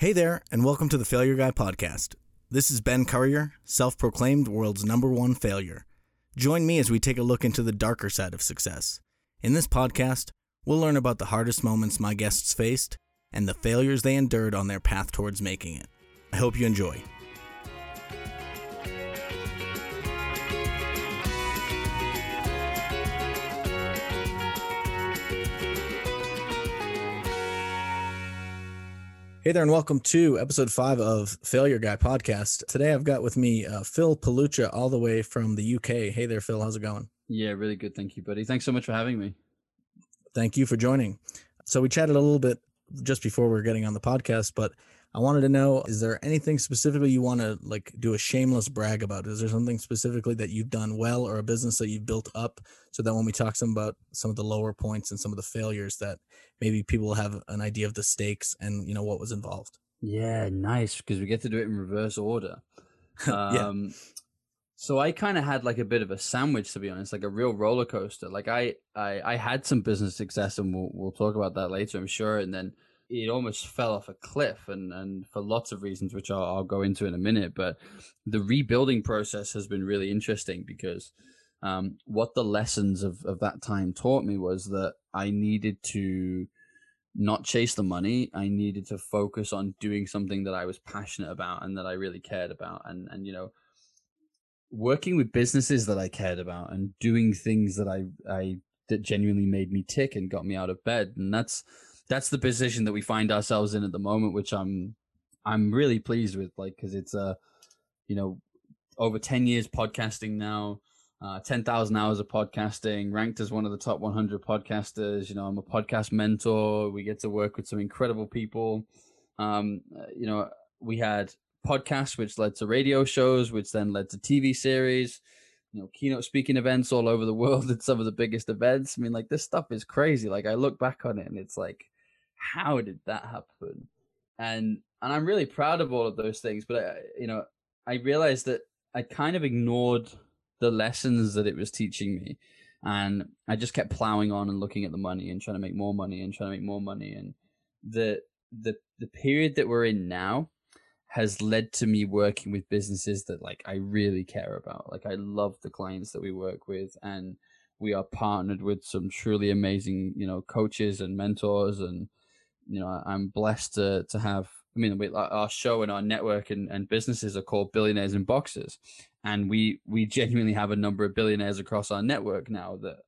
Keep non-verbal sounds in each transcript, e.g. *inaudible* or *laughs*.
Hey there, and welcome to the Failure Guy podcast. This is Ben Currier, self proclaimed world's number one failure. Join me as we take a look into the darker side of success. In this podcast, we'll learn about the hardest moments my guests faced and the failures they endured on their path towards making it. I hope you enjoy. Hey there, and welcome to episode five of Failure Guy podcast. Today I've got with me uh, Phil Palucha, all the way from the UK. Hey there, Phil. How's it going? Yeah, really good. Thank you, buddy. Thanks so much for having me. Thank you for joining. So, we chatted a little bit just before we are getting on the podcast, but I wanted to know is there anything specifically you want to like do a shameless brag about? Is there something specifically that you've done well or a business that you've built up so that when we talk some about some of the lower points and some of the failures that maybe people have an idea of the stakes and you know what was involved? Yeah, nice because we get to do it in reverse order. *laughs* Um, yeah. So I kind of had like a bit of a sandwich, to be honest, like a real roller coaster. Like I, I, I had some business success, and we'll we'll talk about that later, I'm sure. And then it almost fell off a cliff and, and for lots of reasons, which I'll, I'll go into in a minute. But the rebuilding process has been really interesting because um, what the lessons of, of that time taught me was that I needed to not chase the money. I needed to focus on doing something that I was passionate about and that I really cared about. And, and, you know, working with businesses that I cared about and doing things that I, I, that genuinely made me tick and got me out of bed. And that's, that's the position that we find ourselves in at the moment, which I'm I'm really pleased with, like because it's a uh, you know over ten years podcasting now. Uh, 10,000 hours of podcasting, ranked as one of the top 100 podcasters. You know, I'm a podcast mentor. We get to work with some incredible people. Um, uh, you know, we had podcasts, which led to radio shows, which then led to TV series, you know, keynote speaking events all over the *laughs* world at some of the biggest events. I mean, like, this stuff is crazy. Like, I look back on it and it's like, how did that happen? And and I'm really proud of all of those things. But I, you know, I realized that I kind of ignored the lessons that it was teaching me, and I just kept plowing on and looking at the money and trying to make more money and trying to make more money. And the the the period that we're in now has led to me working with businesses that like I really care about. Like I love the clients that we work with and we are partnered with some truly amazing, you know, coaches and mentors and you know, I'm blessed to to have. I mean, we, our show and our network and, and businesses are called Billionaires in Boxes, and we we genuinely have a number of billionaires across our network now. That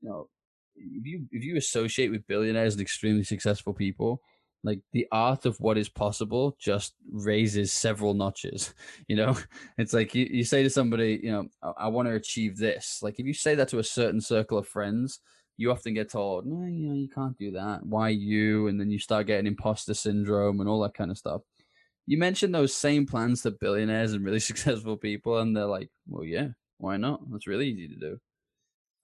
you know, if you if you associate with billionaires and extremely successful people, like the art of what is possible just raises several notches *laughs* you know it's like you, you say to somebody you know i, I want to achieve this like if you say that to a certain circle of friends you often get told, no, you know, you can't do that. Why you? And then you start getting imposter syndrome and all that kind of stuff. You mentioned those same plans to billionaires and really *laughs* successful people, and they're like, well, yeah, why not? That's really easy to do.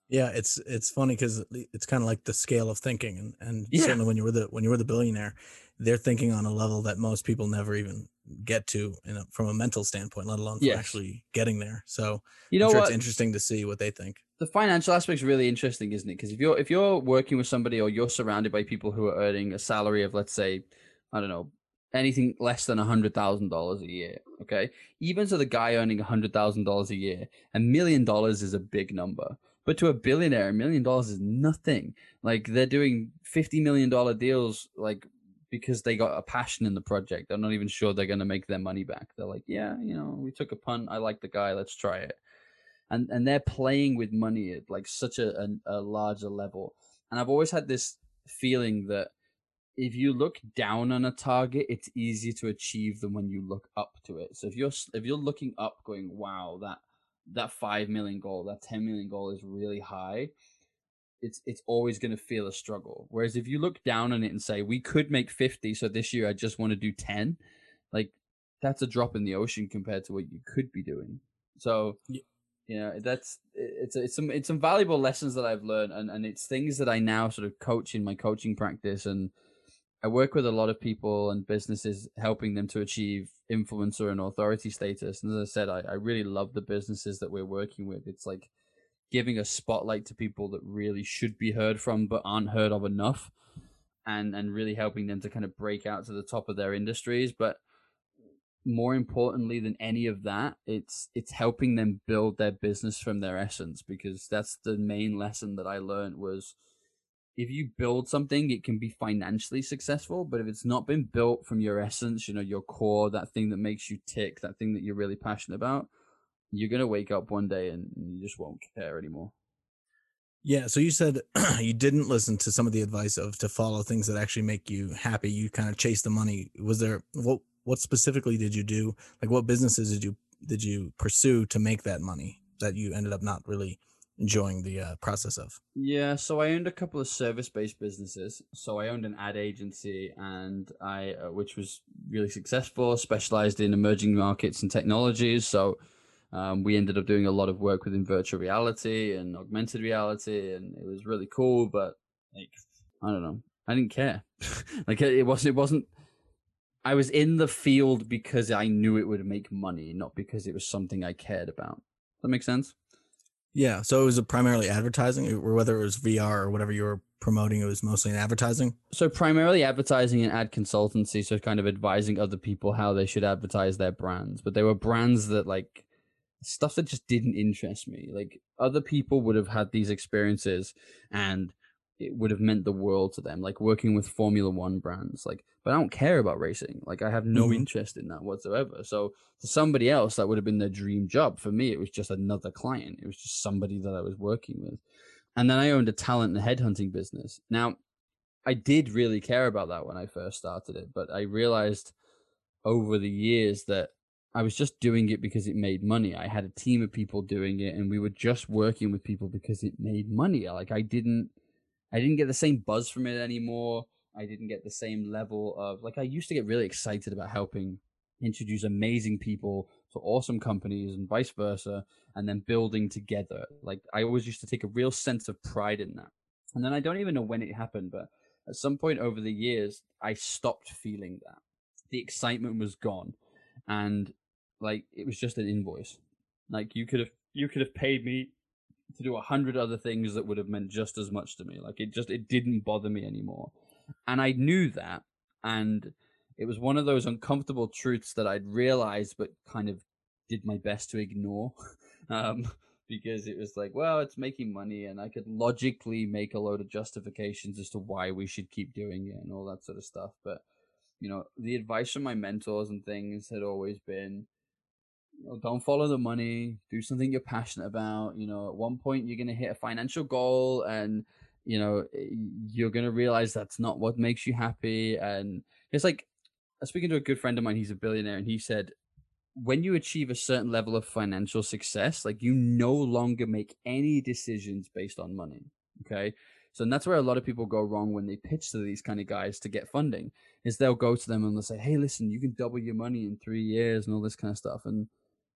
Yeah, it's it's funny because it's kind of like the scale of thinking, and and yeah. certainly when you were the when you were the billionaire, they're thinking on a level that most people never even get to in a, from a mental standpoint, let alone yes. actually getting there. So you know, sure it's interesting to see what they think. The financial aspect is really interesting, isn't it? Because if you're if you're working with somebody or you're surrounded by people who are earning a salary of let's say, I don't know, anything less than a hundred thousand dollars a year, okay, even to the guy earning a hundred thousand dollars a year, a million dollars is a big number. But to a billionaire, a million dollars is nothing. Like they're doing fifty million dollar deals, like because they got a passion in the project. They're not even sure they're going to make their money back. They're like, yeah, you know, we took a punt. I like the guy. Let's try it. And and they're playing with money at like such a, a, a larger level. And I've always had this feeling that if you look down on a target, it's easier to achieve than when you look up to it. So if you're if you're looking up, going, wow, that that five million goal, that ten million goal is really high it's it's always going to feel a struggle. Whereas if you look down on it and say we could make 50, so this year I just want to do 10, like that's a drop in the ocean compared to what you could be doing. So yeah. you know that's it's it's some it's some valuable lessons that I've learned, and and it's things that I now sort of coach in my coaching practice, and I work with a lot of people and businesses, helping them to achieve influencer and authority status. And as I said, I, I really love the businesses that we're working with. It's like giving a spotlight to people that really should be heard from but aren't heard of enough. and and really helping them to kind of break out to the top of their industries but more importantly than any of that it's it's helping them build their business from their essence because that's the main lesson that i learned was if you build something it can be financially successful but if it's not been built from your essence you know your core that thing that makes you tick that thing that you're really passionate about you're going to wake up one day and you just won't care anymore yeah. So you said *clears throat* you didn't listen to some of the advice of to follow things that actually make you happy. You kind of chase the money. Was there what what specifically did you do? Like what businesses did you did you pursue to make that money that you ended up not really enjoying the uh, process of? Yeah, so I owned a couple of service-based businesses. So I owned an ad agency, and I, uh, which was really successful, specialized in emerging markets and technologies. So um, we ended up doing a lot of work within virtual reality and augmented reality, and it was really cool. But like, I don't know, I didn't care. *laughs* like, it wasn't. It wasn't. I was in the field because I knew it would make money, not because it was something I cared about. Does that make sense? Yeah. So it was primarily advertising, or whether it was VR or whatever you were promoting, it was mostly in advertising. So primarily advertising and ad consultancy, so kind of advising other people how they should advertise their brands. But they were brands that like stuff that just didn't interest me. Like other people would have had these experiences and it would have meant the world to them, like working with Formula One brands. Like, but I don't care about racing. Like, I have no mm-hmm. interest in that whatsoever. So, to somebody else, that would have been their dream job. For me, it was just another client. It was just somebody that I was working with. And then I owned a talent and headhunting business. Now, I did really care about that when I first started it, but I realized over the years that I was just doing it because it made money. I had a team of people doing it and we were just working with people because it made money. Like I didn't I didn't get the same buzz from it anymore. I didn't get the same level of like I used to get really excited about helping introduce amazing people to awesome companies and vice versa and then building together. Like I always used to take a real sense of pride in that. And then I don't even know when it happened, but at some point over the years I stopped feeling that. The excitement was gone and like it was just an invoice. Like you could have you could have paid me to do a hundred other things that would have meant just as much to me. Like it just it didn't bother me anymore. And I knew that and it was one of those uncomfortable truths that I'd realized but kind of did my best to ignore. *laughs* um because it was like, well, it's making money and I could logically make a load of justifications as to why we should keep doing it and all that sort of stuff. But you know, the advice from my mentors and things had always been know, don't follow the money. Do something you're passionate about. You know, at one point you're gonna hit a financial goal, and you know you're gonna realize that's not what makes you happy. And it's like I was speaking to a good friend of mine. He's a billionaire, and he said when you achieve a certain level of financial success, like you no longer make any decisions based on money. Okay. So and that's where a lot of people go wrong when they pitch to these kind of guys to get funding is they'll go to them and they'll say, Hey, listen, you can double your money in three years and all this kind of stuff. And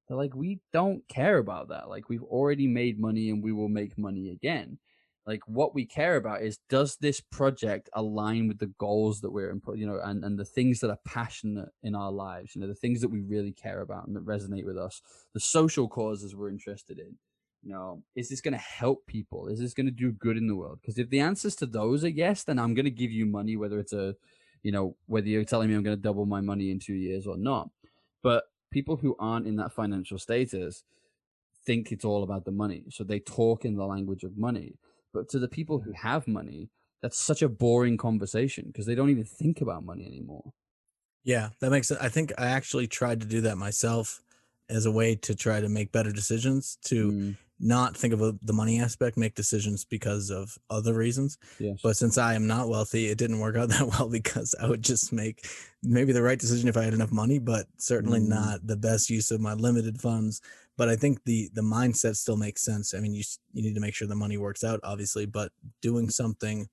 they're like, we don't care about that. Like, we've already made money and we will make money again. Like, what we care about is does this project align with the goals that we're, you know, and, and the things that are passionate in our lives, you know, the things that we really care about and that resonate with us, the social causes we're interested in. You know, is this going to help people? Is this going to do good in the world? Because if the answers to those are yes, then I'm going to give you money, whether it's a, you know, whether you're telling me I'm going to double my money in two years or not. But people who aren't in that financial status think it's all about the money. So they talk in the language of money. But to the people who have money, that's such a boring conversation because they don't even think about money anymore. Yeah, that makes sense. I think I actually tried to do that myself as a way to try to make better decisions to mm not think of a, the money aspect, make decisions because of other reasons. Yes. But since I am not wealthy, it didn't work out *laughs* that well because I would just make maybe the right decision if I had enough money, but certainly mm. not the best use of my limited funds. But I think the the mindset still makes sense. I mean, you you need to make sure the money works out, obviously, but doing something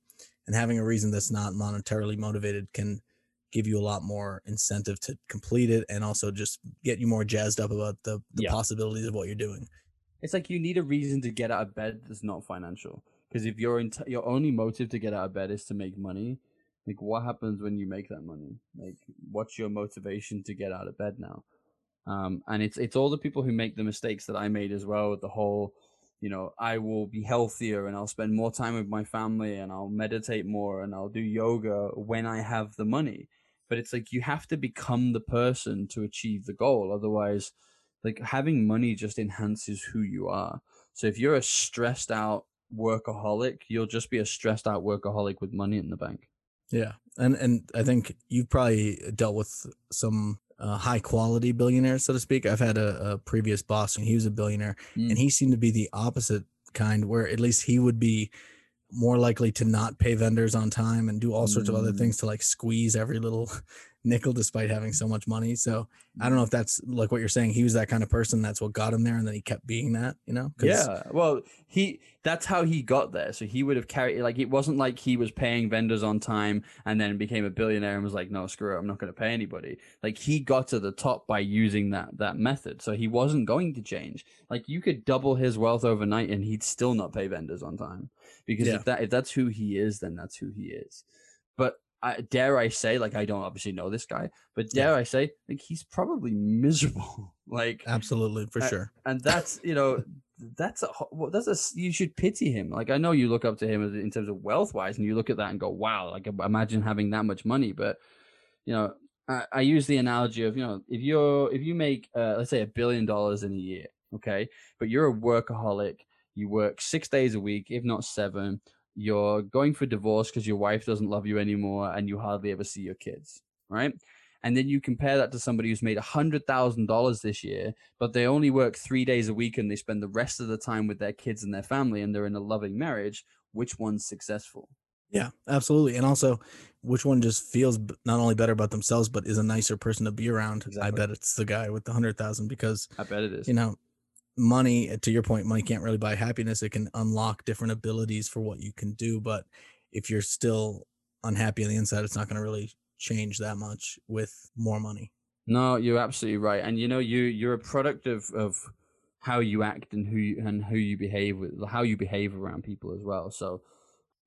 and having a reason that's not monetarily motivated can give you a lot more incentive to complete it and also just get you more jazzed up about the, the yeah. possibilities of what you're doing it's like you need a reason to get out of bed that's not financial. Because if your your only motive to get out of bed is to make money, like what happens when you make that money? Like what's your motivation to get out of bed now? Um, and it's it's all the people who make the mistakes that I made as well. The whole you know, I will be healthier and I'll spend more time with my family and I'll meditate more and I'll do yoga when I have the money. But it's like you have to become the person to achieve the goal. Otherwise, like having money just enhances who you are. So if you're a stressed out workaholic, you'll just be a stressed out workaholic with money in the bank. Yeah. And and I think you've probably dealt with some uh, high quality billionaire, so to speak. I've had a, a previous boss, and he was a billionaire, mm. and he seemed to be the opposite kind, where at least he would be more likely to not pay vendors on time and do all sorts mm. of other mm. things to like squeeze every little *laughs* nickel despite having so much money. So I don't mm-hmm. know if that's like what you're saying. He was that kind of person. That's what got him there, and then he kept being that. You know? Yeah. Well, he that's how he got there. So he would have carried like it wasn't like he was paying vendors on time and then became a billionaire and was like, no, screw it, I'm not going to pay anybody. Like he got to the top by using that that method. So he wasn't going to change. Like you could double his wealth overnight and he'd still not pay vendors on time because yeah. if that if that's who he is, then that's who he is. I, dare I say, like I don't obviously know this guy, but dare yeah. I say, like he's probably miserable. *laughs* like absolutely for sure. And that's you know that's a that's a you should pity him. Like I know you look up to him in terms of wealth wise, and you look at that and go, wow, like imagine having that much money. But you know, I, I use the analogy of you know if you're if you make uh, let's say a billion dollars in a year, okay, but you're a workaholic, you work six days a week, if not seven you're going for divorce because your wife doesn't love you anymore and you hardly ever see your kids, right? And then you compare that to somebody who's made $100,000 this year, but they only work three days a week and they spend the rest of the time with their kids and their family and they're in a loving marriage. Which one's successful? Yeah, absolutely. And also, which one just feels not only better about themselves, but is a nicer person to be around? Exactly. I bet it's the guy with the 100,000 because I bet it is. You know, money eh, to your point money can't really buy happiness it can unlock different abilities for what you can do but if you're still unhappy on the inside it's not going to really change that much with more money. No you're absolutely right and you know you you're a product of of how you act and who you, and who you behave with how you behave around people as well so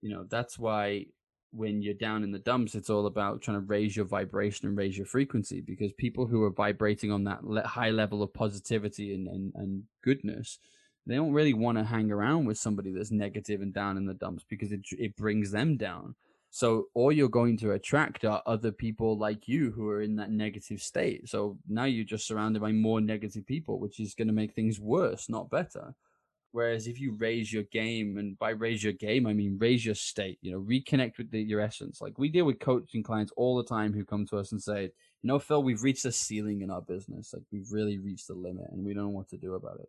you know that's why when you're down in the dumps, it's all about trying to raise your vibration and raise your frequency because people who are vibrating on that le- high level of positivity and, and, and goodness, they don't really want to hang around with somebody that's negative and down in the dumps because it, it brings them down. So all you're going to attract are other people like you who are in that negative state. So now you're just surrounded by more negative people, which is going to make things worse, not better. Whereas if you raise your game, and by raise your game, I mean raise your state, you know, reconnect with the, your essence. Like we deal with coaching clients all the time who come to us and say, you know, Phil, we've reached a ceiling in our business. Like we've really reached the limit and we don't know what to do about it.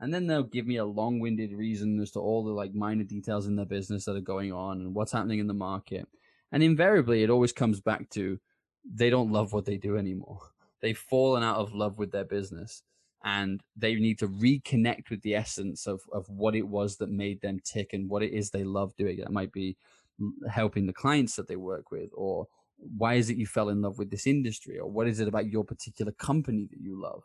And then they'll give me a long winded reason as to all the like minor details in their business that are going on and what's happening in the market. And invariably, it always comes back to they don't love what they do anymore. *laughs* They've fallen out of love with their business and they need to reconnect with the essence of, of what it was that made them tick and what it is they love doing. That might be helping the clients that they work with, or why is it you fell in love with this industry, or what is it about your particular company that you love?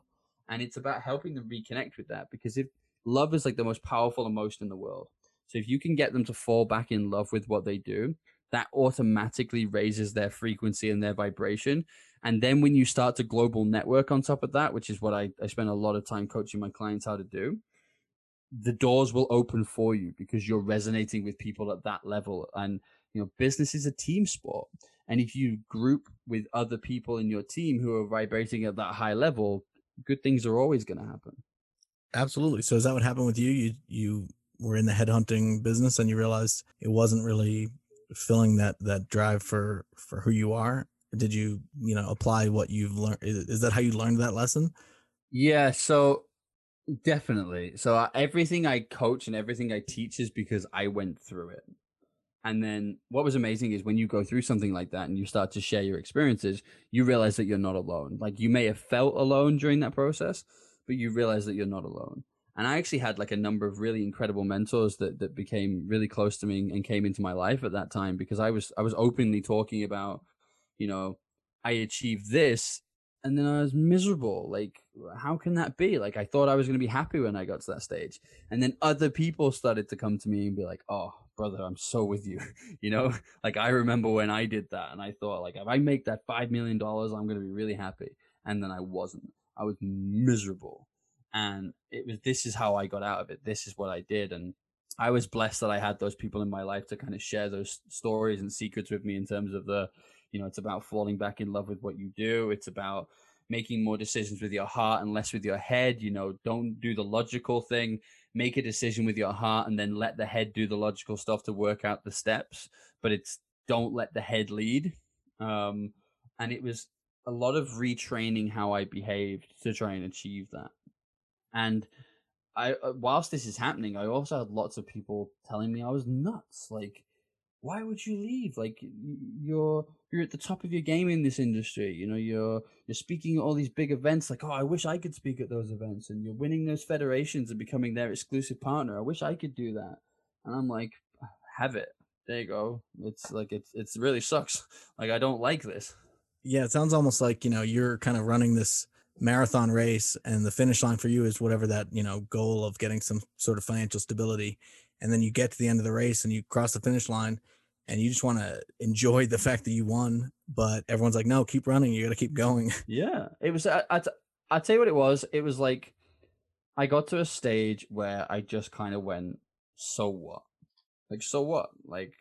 And it's about helping them reconnect with that because if love is like the most powerful emotion in the world. So if you can get them to fall back in love with what they do, that automatically raises their frequency and their vibration. And then when you start to global network on top of that, which is what I, I spend a lot of time coaching my clients how to do, the doors will open for you because you're resonating with people at that level. And, you know, business is a team sport. And if you group with other people in your team who are vibrating at that high level, good things are always going to happen. Absolutely. So is that what happened with you? You, you were in the headhunting business and you realized it wasn't really filling that that drive for for who you are? Did you you know apply what you've learned is, that how you learned that lesson? Yeah so definitely. So everything i coach and everything i teach is because i went through it. And then what was amazing is when you go through something like that and you start to share your experiences you realize that you're not alone. Like you may have felt alone during that process but you realize that you're not alone and I actually had like a number of really incredible mentors that that became really close to me and came into my life at that time because I was I was openly talking about, you know, I achieved this and then I was miserable. Like, how can that be? Like, I thought I was going to be happy when I got to that stage. And then other people started to come to me and be like, oh, brother, I'm so with you. *laughs* you know, like I remember when I did that and I thought, like, if I make that $5 million, I'm going to be really happy. And then I wasn't. I was miserable and it was this is how I got out of it. This is what I did, and I was blessed that I had those people in my life to kind of share those stories and secrets with me in terms of the, you know, it's about falling back in love with what you do. It's about making more decisions with your heart and less with your head. You know, don't do the logical thing. Make a decision with your heart and then let the head do the logical stuff to work out the steps. But it's don't let the head lead. Um, and it was a lot of retraining how I behaved to try and achieve that. And I, uh, whilst this is happening, I also had lots of people telling me I was nuts. Like, why would you leave? Like, you're you're at the top of your game in this industry. You know, you're you're speaking at all these big events. Like, oh, I wish I could speak at those events. And you're winning those federations and becoming their exclusive partner. I wish I could do that. And I'm like, have it. There you go. It's like it's it's really sucks. Like I don't like this. Yeah, it sounds almost like you know you're kind of running this marathon race and the finish line for you is whatever that you know goal of getting some sort of financial stability and then you get to the end of the race and you cross the finish line and you just want to enjoy the fact that you won but everyone's like no keep running you got to keep going. *laughs* Yeah it was I, I, tell you what it was it was like i got to a stage where i just kind of went so what? Like so what? Like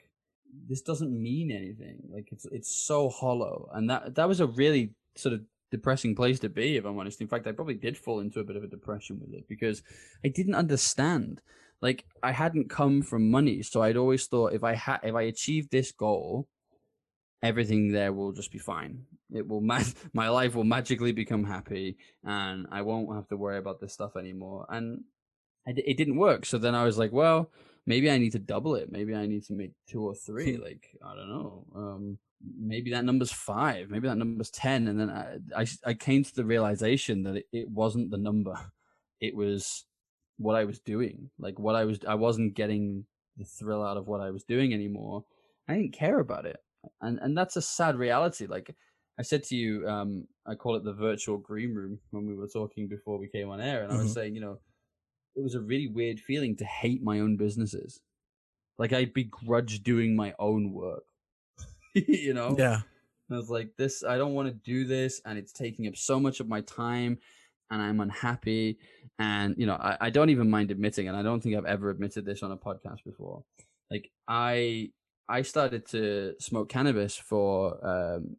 this doesn't mean anything. Like it's it's so hollow and that that was a really sort of depressing place to be, if I'm honest. In fact, I probably did fall into a bit of a depression with it because I didn't understand. Like I hadn't come from money, so I'd always thought if I had if I achieved this goal, everything there will just be fine. It will ma- *laughs* my life will magically become happy, and I won't have to worry about this stuff anymore. And it didn't work. So then I was like, well, maybe I need to double it. Maybe I need to make two or three. like I don't know. Um, maybe that number's five, maybe that number's 10. And then I, I, I came to the realization that it, it wasn't the number. It was what I was doing. Like what I was, I wasn't getting the thrill out of what I was doing anymore. I didn't care about it. And, and that's a sad reality. Like I said to you, um, I call it the virtual green room when we were talking before we came on air. And mm-hmm. I was mm-hmm. saying, you know, it was a really weird feeling to hate my own businesses. Like I begrudge doing my own work *laughs* you know? Yeah. And I was like, this, I don't want to do this. And it's taking up so much of my time and I'm unhappy. And, you know, I, I don't even mind admitting, and I don't think I've ever admitted this on a podcast before. Like, I, I started to smoke cannabis for, um,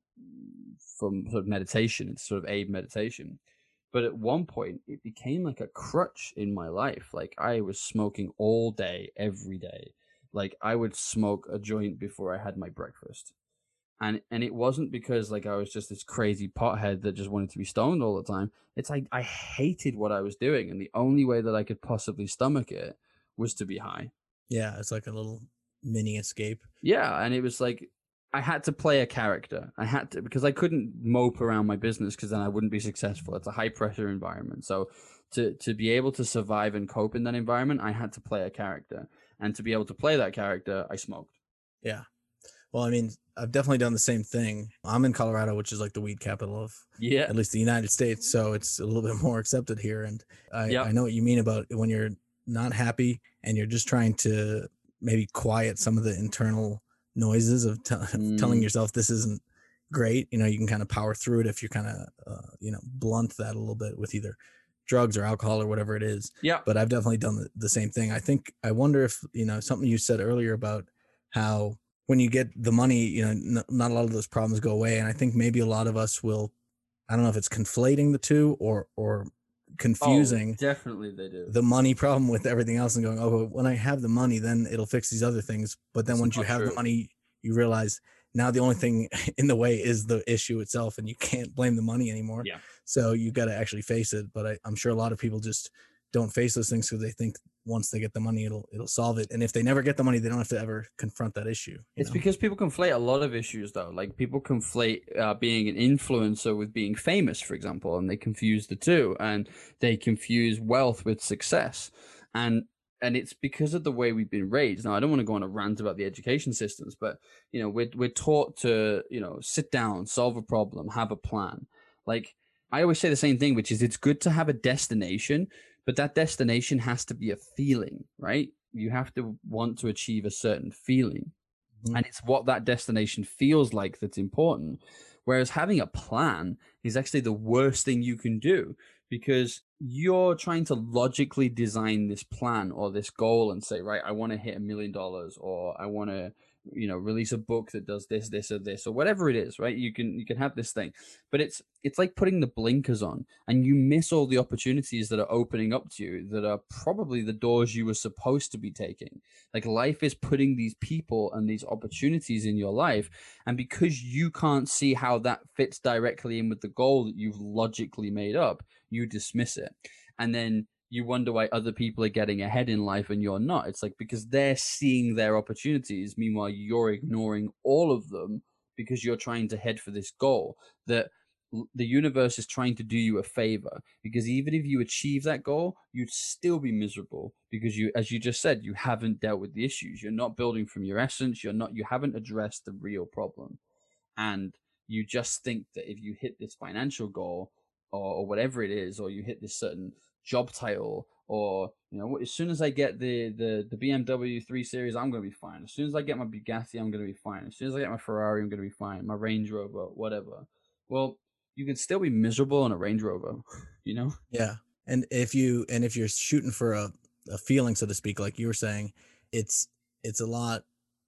from sort of meditation. It's sort of aid meditation. But at one point, it became like a crutch in my life. Like, I was smoking all day, every day. Like, I would smoke a joint before I had my breakfast and and it wasn't because like I was just this crazy pothead that just wanted to be stoned all the time. It's like I hated what I was doing, and the only way that I could possibly stomach it was to be high. Yeah, it's like a little mini escape. Yeah, and it was like I had to play a character. I had to because I couldn't mope around my business because then I wouldn't be successful. It's a high pressure environment, so to to be able to survive and cope in that environment, I had to play a character, and to be able to play that character, I smoked. Yeah, well, I mean, I've definitely done the same thing. I'm in Colorado, which is like the weed capital of yeah, at least the United States, so it's a little bit *laughs* more accepted here. And I, yep. I know what you mean about when you're not happy and you're just trying to maybe quiet some of the internal noises of t- *laughs* mm. telling yourself this isn't great. You know, you can kind of power through it if you kind of uh, you know blunt that a little bit with either drugs or alcohol or whatever it is. Yeah. But I've definitely done the, the same thing. I think I wonder if you know something you said earlier about how when you get the money, you know, n- not a lot of those problems go away. And I think maybe a lot of us will, I don't know if it's conflating the two or, or oh, confusing. Oh, definitely they do. The money problem with everything else and going, oh, when I have the money, then it'll fix these other things. But then once you have true. the money, you realize now the only thing *laughs* in the way is the issue itself and you can't blame the money anymore. Yeah. So you got to actually face it. But I, I'm sure a lot of people just don't face those things because they think once they get the money it'll it'll solve it. And if they never get the money they don't have to ever confront that issue it's know? because people conflate a lot of issues though. Like people conflate uh, being an influencer with being famous for example and they confuse the two and they confuse wealth with success. And and it's because of the way we've been raised. Now i don't want to go on a rant about the education systems but you know we're, we're taught to you know sit down solve a problem have a plan. Like i always say the same thing which is it's good to have a destination but that destination has to be a feeling, right? You have to want to achieve a certain feeling. Mm-hmm. And it's what that destination feels like that's important. Whereas having a plan is actually the worst thing you can do because you're trying to logically design this plan or this goal and say, right, I want to hit a million dollars or I want to you know release a book that does this this or this or whatever it is right? You can you can have this thing. But it's it's like putting the blinkers on and you miss all the opportunities that are opening up to you that are probably the doors you were supposed to be taking. Like life is putting these people and these opportunities in your life and because you can't see how that fits directly in with the goal that you've logically made up you dismiss it. And then you wonder why other people are getting ahead in life and you're not. It's like because they're seeing their opportunities, meanwhile you're ignoring all of them because you're trying to head for this goal that the universe is trying to do you a favor. Because even if you achieve that goal you'd still be miserable because you as you just said you haven't dealt with the issues. You're not building from your essence. You're not you haven't addressed the real problem. And you just think that if you hit this financial goal or, or whatever it is or you hit this certain job title or you know as soon as i get the the the bmw 3 series i'm going to be fine. As soon as i get my bugatti i'm going to be fine. As soon as i get my ferrari i'm going to be fine. My range rover whatever. Well you can still be miserable in a range rover *laughs* you know? Yeah. And if you and if you're shooting for a, a feeling so to speak like you were saying it's it's a lot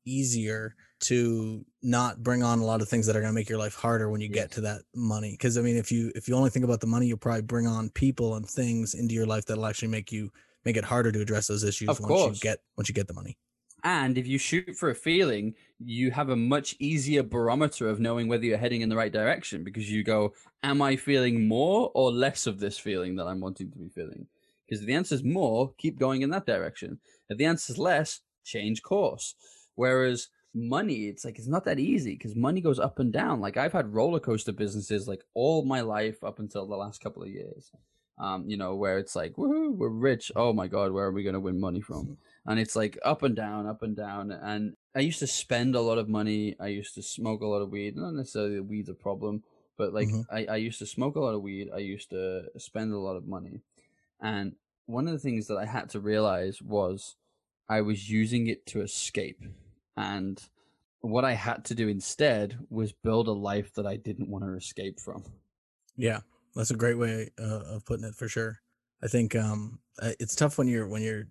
easier to not bring on a lot of things that are going to make your life harder when you get to that money because i mean if you if you only think about the money you'll probably bring on people and things into your life that'll actually make you make it harder to address those issues of once course. you get once you get the money. And if you shoot for a feeling you have a much easier barometer of knowing whether you're heading in the right direction because you go am i feeling more or less of this feeling that i'm wanting to be feeling? Because if the answer is more keep going in that direction. If the answer is less change course. Whereas money it's like it's not that easy because money goes up and down. Like i've had roller coaster businesses like all my life up until the last couple of years um you know where it's like woohoo we're rich. Oh my god where are we going to win money from? *laughs* And it's like up and down up and down and i used to spend a lot of money. I used to smoke a lot of weed. Not necessarily the weed's a problem but like Mhm. I, I used to smoke a lot of weed. I used to spend a lot of money. And one of the things that i had to realize was i was using it to escape and what I had to do instead was build a life that I didn't want to escape from. yeah that's a great way uh, of putting it for sure i think um it's tough when you're when you're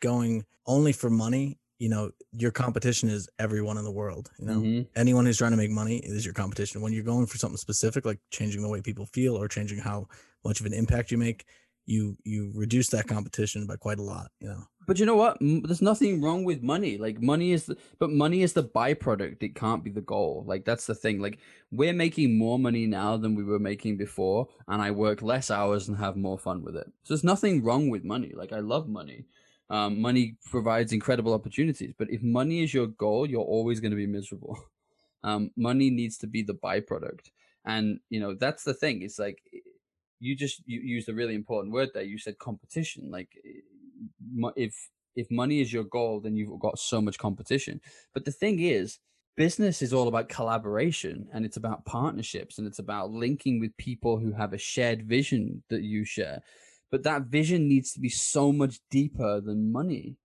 going only for money you know your competition is everyone in the world you know Mhm. anyone who's trying to make money is your competition. When you're going for something specific, like changing the way people feel or changing how much of an impact you make, you you reduce that competition by quite a lot. You know. But you know what? There's nothing wrong with money. Like money is, the, but money is the byproduct. It can't be the goal. Like that's the thing. Like we're making more money now than we were making before, and I work less hours and have more fun with it. So there's nothing wrong with money. Like I love money. Um, money provides incredible opportunities, but if money is your goal, you're always going to be miserable. *laughs* Um, money needs to be the byproduct, and you know that's the thing. It's like you just you used a really important word there. You said competition. Like if if money is your goal, then you've got so much competition. But the thing is, business is all about collaboration and it's about partnerships and it's about linking with people who have a shared vision that you share. But that vision needs to be so much deeper than money.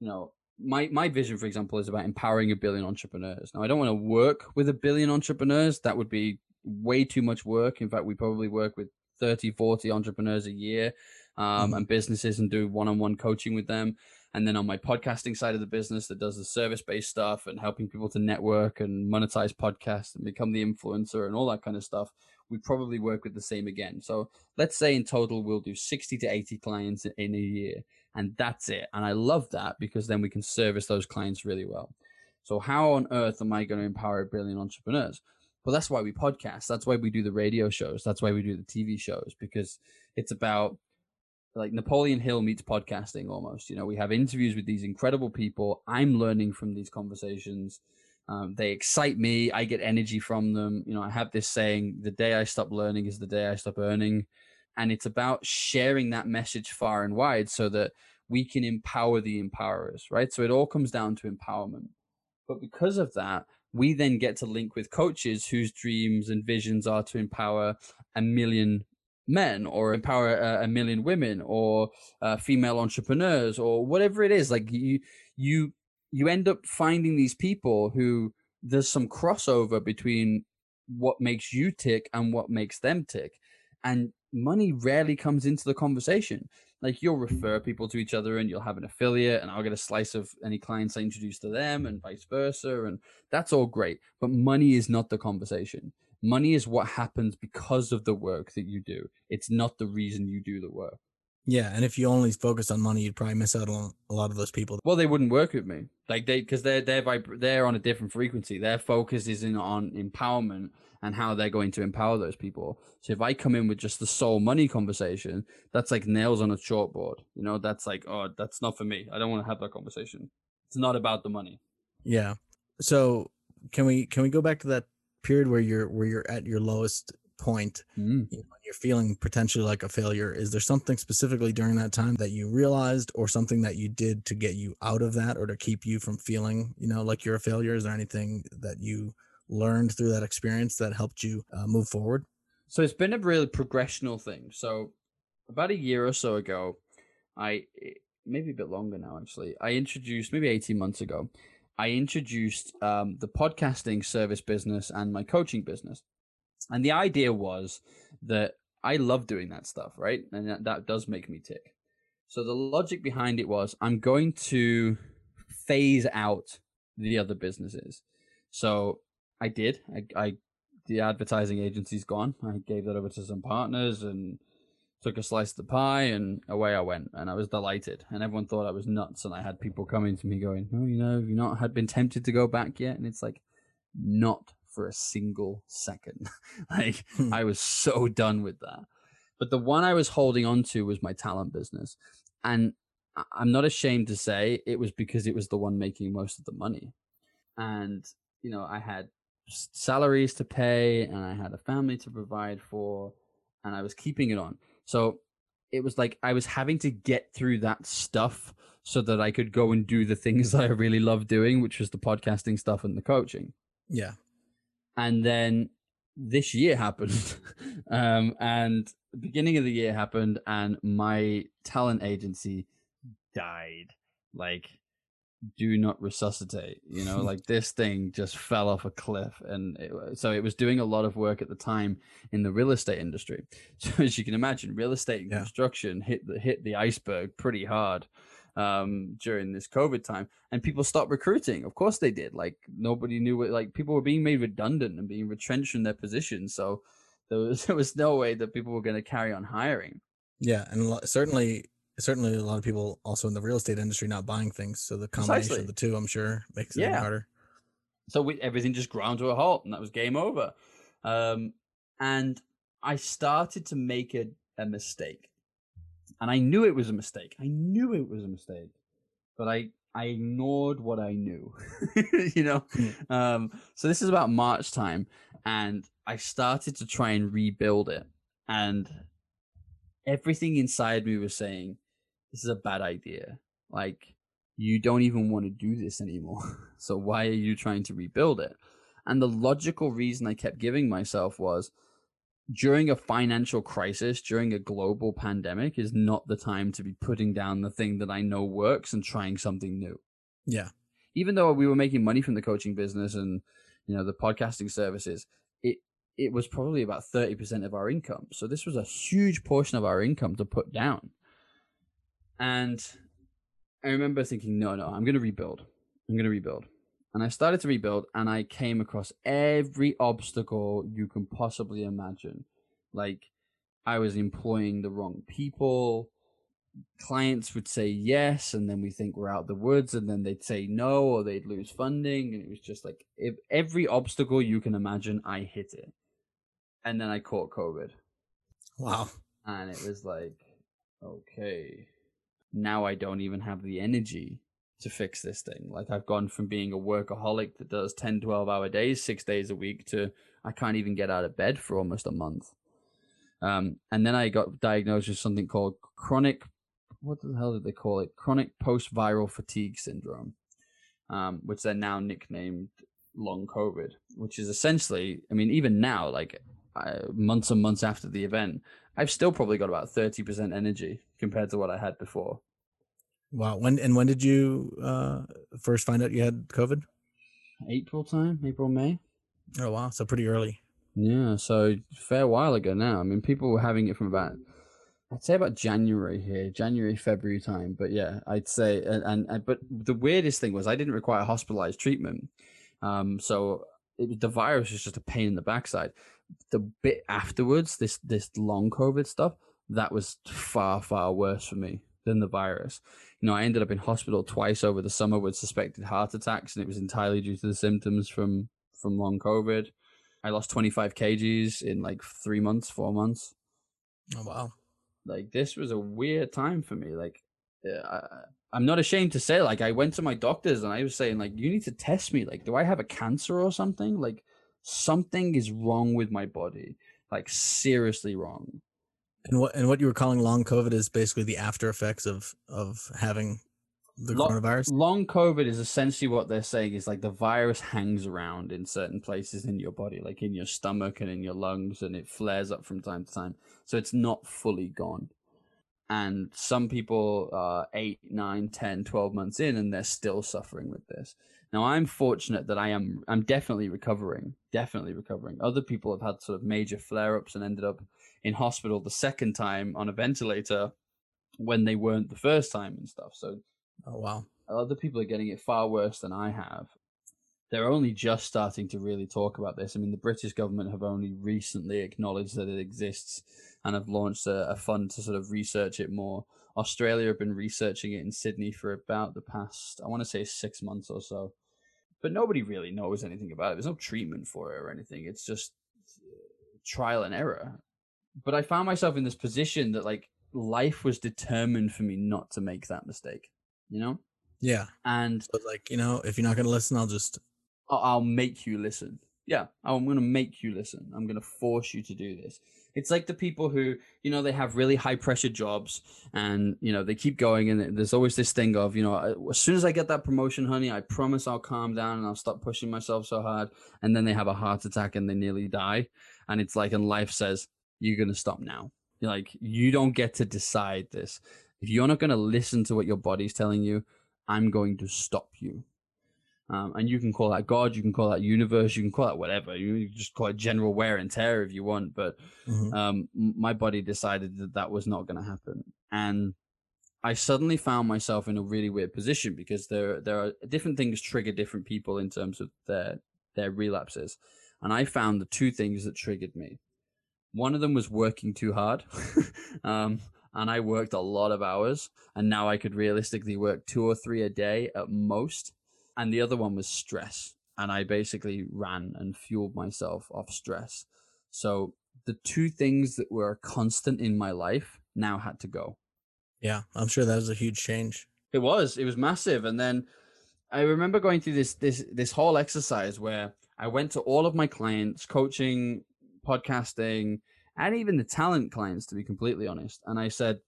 You know, my my vision, for example, is about empowering a billion entrepreneurs. Now, I don't want to work with a billion entrepreneurs. That would be way too much work. In fact, we probably work with 30, 40 entrepreneurs a year um, Mhm. and businesses and do one on one coaching with them. And then on my podcasting side of the business that does the service based stuff and helping people to network and monetize podcasts and become the influencer and all that kind of stuff, we probably work with the same again. So let's say in total we'll do 60 to 80 clients in a year and that's it. And I love that because then we can service those clients really well. So how on earth am I going to empower a billion entrepreneurs? Well, that's why we podcast. That's why we do the radio shows. That's why we do the TV shows because it's about like Napoleon Hill meets podcasting almost. You know, we have interviews with these incredible people. I'm learning from these conversations. Um, they excite me. I get energy from them. You know, I have this saying: "The day I stop learning is the day I stop earning," and it's about sharing that message far and wide so that we can empower the empowerers. Right. So it all comes down to empowerment. But because of that, we then get to link with coaches whose dreams and visions are to empower a million men or empower a, a million women or uh, female entrepreneurs or whatever it is like you you you end up finding these people who there's some crossover between what makes you tick and what makes them tick. And money rarely comes into the conversation. Like you'll refer people to each other and you'll have an affiliate and I'll get a slice of any clients I introduce to them and vice versa. And that's all great. But money is not the conversation. Money is what happens because of the work that you do. It's not the reason you do the work. Yeah, and if you only focus on money, you'd probably miss out on a lot of those people. Well, they wouldn't work with me, like they because they're they're vib- they're on a different frequency. Their focus is in on empowerment and how they're going to empower those people. So if I come in with just the sole money conversation, that's like nails on a chalkboard. You know, that's like oh, that's not for me. I don't want to have that conversation. It's not about the money. Yeah. So can we can we go back to that period where you're where you're at your lowest point mm. you know, you're feeling potentially like a failure is there something specifically during that time that you realized or something that you did to get you out of that or to keep you from feeling you know like you're a failure? Is there anything that you learned through that experience that helped you uh, move forward? So it's been a really progressional thing. So about a year or so ago i maybe a bit longer now actually i introduced maybe 18 months ago I introduced um, the podcasting service business and my coaching business. And the idea was that I love doing that stuff, right? And that, that does make me tick. So the logic behind it was I'm going to phase out the other businesses. So I did. I, I the advertising agency's gone. I gave that over to some partners and took a slice of the pie and away I went. And I was delighted. And everyone thought I was nuts. And I had people coming to me going, Oh, you know, have you not had been tempted to go back yet? And it's like, not for a single second. *laughs* like hmm. I was so done with that. But the one I was holding on to was my talent business. And I'm not ashamed to say it was because it was the one making most of the money. And, you know, I had salaries to pay and I had a family to provide for and I was keeping it on. So it was like I was having to get through that stuff so that I could go and do the things *laughs* that I really love doing, which was the podcasting stuff and the coaching. Yeah. And then this year happened. *laughs* um, and beginning of the year happened and my talent agency died. Like do not resuscitate you know like this thing just fell off a cliff. And it, so it was doing a lot of work at the time in the real estate industry. *laughs* So as you can imagine real estate yeah. construction hit the hit the iceberg pretty hard um, during this covid time. And people stopped recruiting. Of course they did. Like nobody knew what like people were being made redundant and being retrenched in their positions. So there was *laughs* there was no way that people were going to carry on hiring. Yeah and certainly certainly a lot of people also in the real estate industry not buying things. So the combination Precisely. of the two, I'm sure, makes it yeah. harder. So we, everything just ground to a halt, and that was game over. Um, and I started to make a, a mistake, and I knew it was a mistake. I knew it was a mistake, but I I ignored what I knew. *laughs* you know, hmm. um, so this is about March time, and I started to try and rebuild it, and everything inside me was saying this is a bad idea. Like, you don't even want to do this anymore. *laughs* so why are you trying to rebuild it? And the logical reason I kept giving myself was during a financial crisis, during a global pandemic, is not the time to be putting down the thing that I know works and trying something new. Yeah. Even though we were making money from the coaching business and, you know, the podcasting services, it, it was probably about 30% of our income. So this was a huge portion of our income to put down. And I remember thinking, no, no, I'm going to rebuild. I'm going to rebuild. And I started to rebuild and I came across every obstacle you can possibly imagine. Like, I was employing the wrong people. Clients would say yes, and then we think we're out the woods, and then they'd say no, or they'd lose funding. And it was just like if every obstacle you can imagine, I hit it. And then I caught COVID. Wow. And it was like, okay, now I don't even have the energy to fix this thing. Like I've gone from being a workaholic that does 10, 12 hour days, six days a week to I can't even get out of bed for almost a month. Um, and then I got diagnosed with something called chronic, what the hell did they call it? Chronic post viral fatigue syndrome, um, which they're now nicknamed long COVID, which is essentially, I mean, even now, like uh, months and months after the event, I've still probably got about 30% energy compared to what I had before. Wow. When and when did you uh, first find out you had COVID? April time, April, May. Oh wow, so pretty early. Yeah, so fair while ago now. I mean, people were having it from about, I'd say about January here, January, February time. But yeah, I'd say, and, and, and but the weirdest thing was I didn't require hospitalized treatment. Um, so it, the virus was just a pain in the backside. The bit afterwards, this this long COVID stuff, that was far far worse for me than the virus. You know, I ended up in hospital twice over the summer with suspected heart attacks, and it was entirely due to the symptoms from from long COVID. I lost 25 kgs in like three months, four months. Oh wow! Like this was a weird time for me. Like, I, I'm not ashamed to say, like, I went to my doctors and I was saying, like, you need to test me. Like, do I have a cancer or something? Like, something is wrong with my body. Like, seriously wrong. And what and what you were calling long COVID is basically the after effects of of having the long, coronavirus. Long COVID is essentially what they're saying is like the virus hangs around in certain places in your body, like in your stomach and in your lungs, and it flares up from time to time. So it's not fully gone. And some people are eight, nine, 10, 12 months in, and they're still suffering with this. Now, I'm fortunate that I am, I'm definitely recovering, definitely recovering. Other people have had sort of major flare ups and ended up in hospital the second time on a ventilator when they weren't the first time and stuff. So, oh wow, other people are getting it far worse than I have. They're only just starting to really talk about this. I mean, the British government have only recently acknowledged that it exists and have launched a, a fund to sort of research it more. Australia have been researching it in Sydney for about the past, I want to say, six months or so. But nobody really knows anything about it. There's no treatment for it or anything. It's just uh, trial and error but I found myself in this position that like life was determined for me not to make that mistake, you know? Yeah. And so like, you know, if you're not going to listen, I'll just I'll, I'll make you listen. Yeah, I'm going to make you listen. I'm going to force you to do this. It's like the people who, you know, they have really high pressure jobs and, you know, they keep going. And there's always this thing of, you know, as soon as I get that promotion, honey, I promise I'll calm down and I'll stop pushing myself so hard. And then they have a heart attack and they nearly die. And it's like, and life says, you're going to stop now. Like, you don't get to decide this. If you're not going to listen to what your body's telling you, I'm going to stop you. Um, and you can call that God, you can call that universe, you can call that whatever. You just call it general wear and tear if you want. But mm-hmm. um, my body decided that that was not going to happen. And I suddenly found myself in a really weird position because there there are different things trigger different people in terms of their their relapses, and I found the two things that triggered me one of them was working too hard. *laughs* um, and I worked a lot of hours, and now I could realistically work two or three a day at most. And the other one was stress. And I basically ran and fueled myself off stress. So the two things that were constant in my life now had to go. Yeah, I'm sure that was a huge change. It was. It was massive. And then I remember going through this this this whole exercise where I went to all of my clients, coaching podcasting, and even the talent clients, to be completely honest. And I said,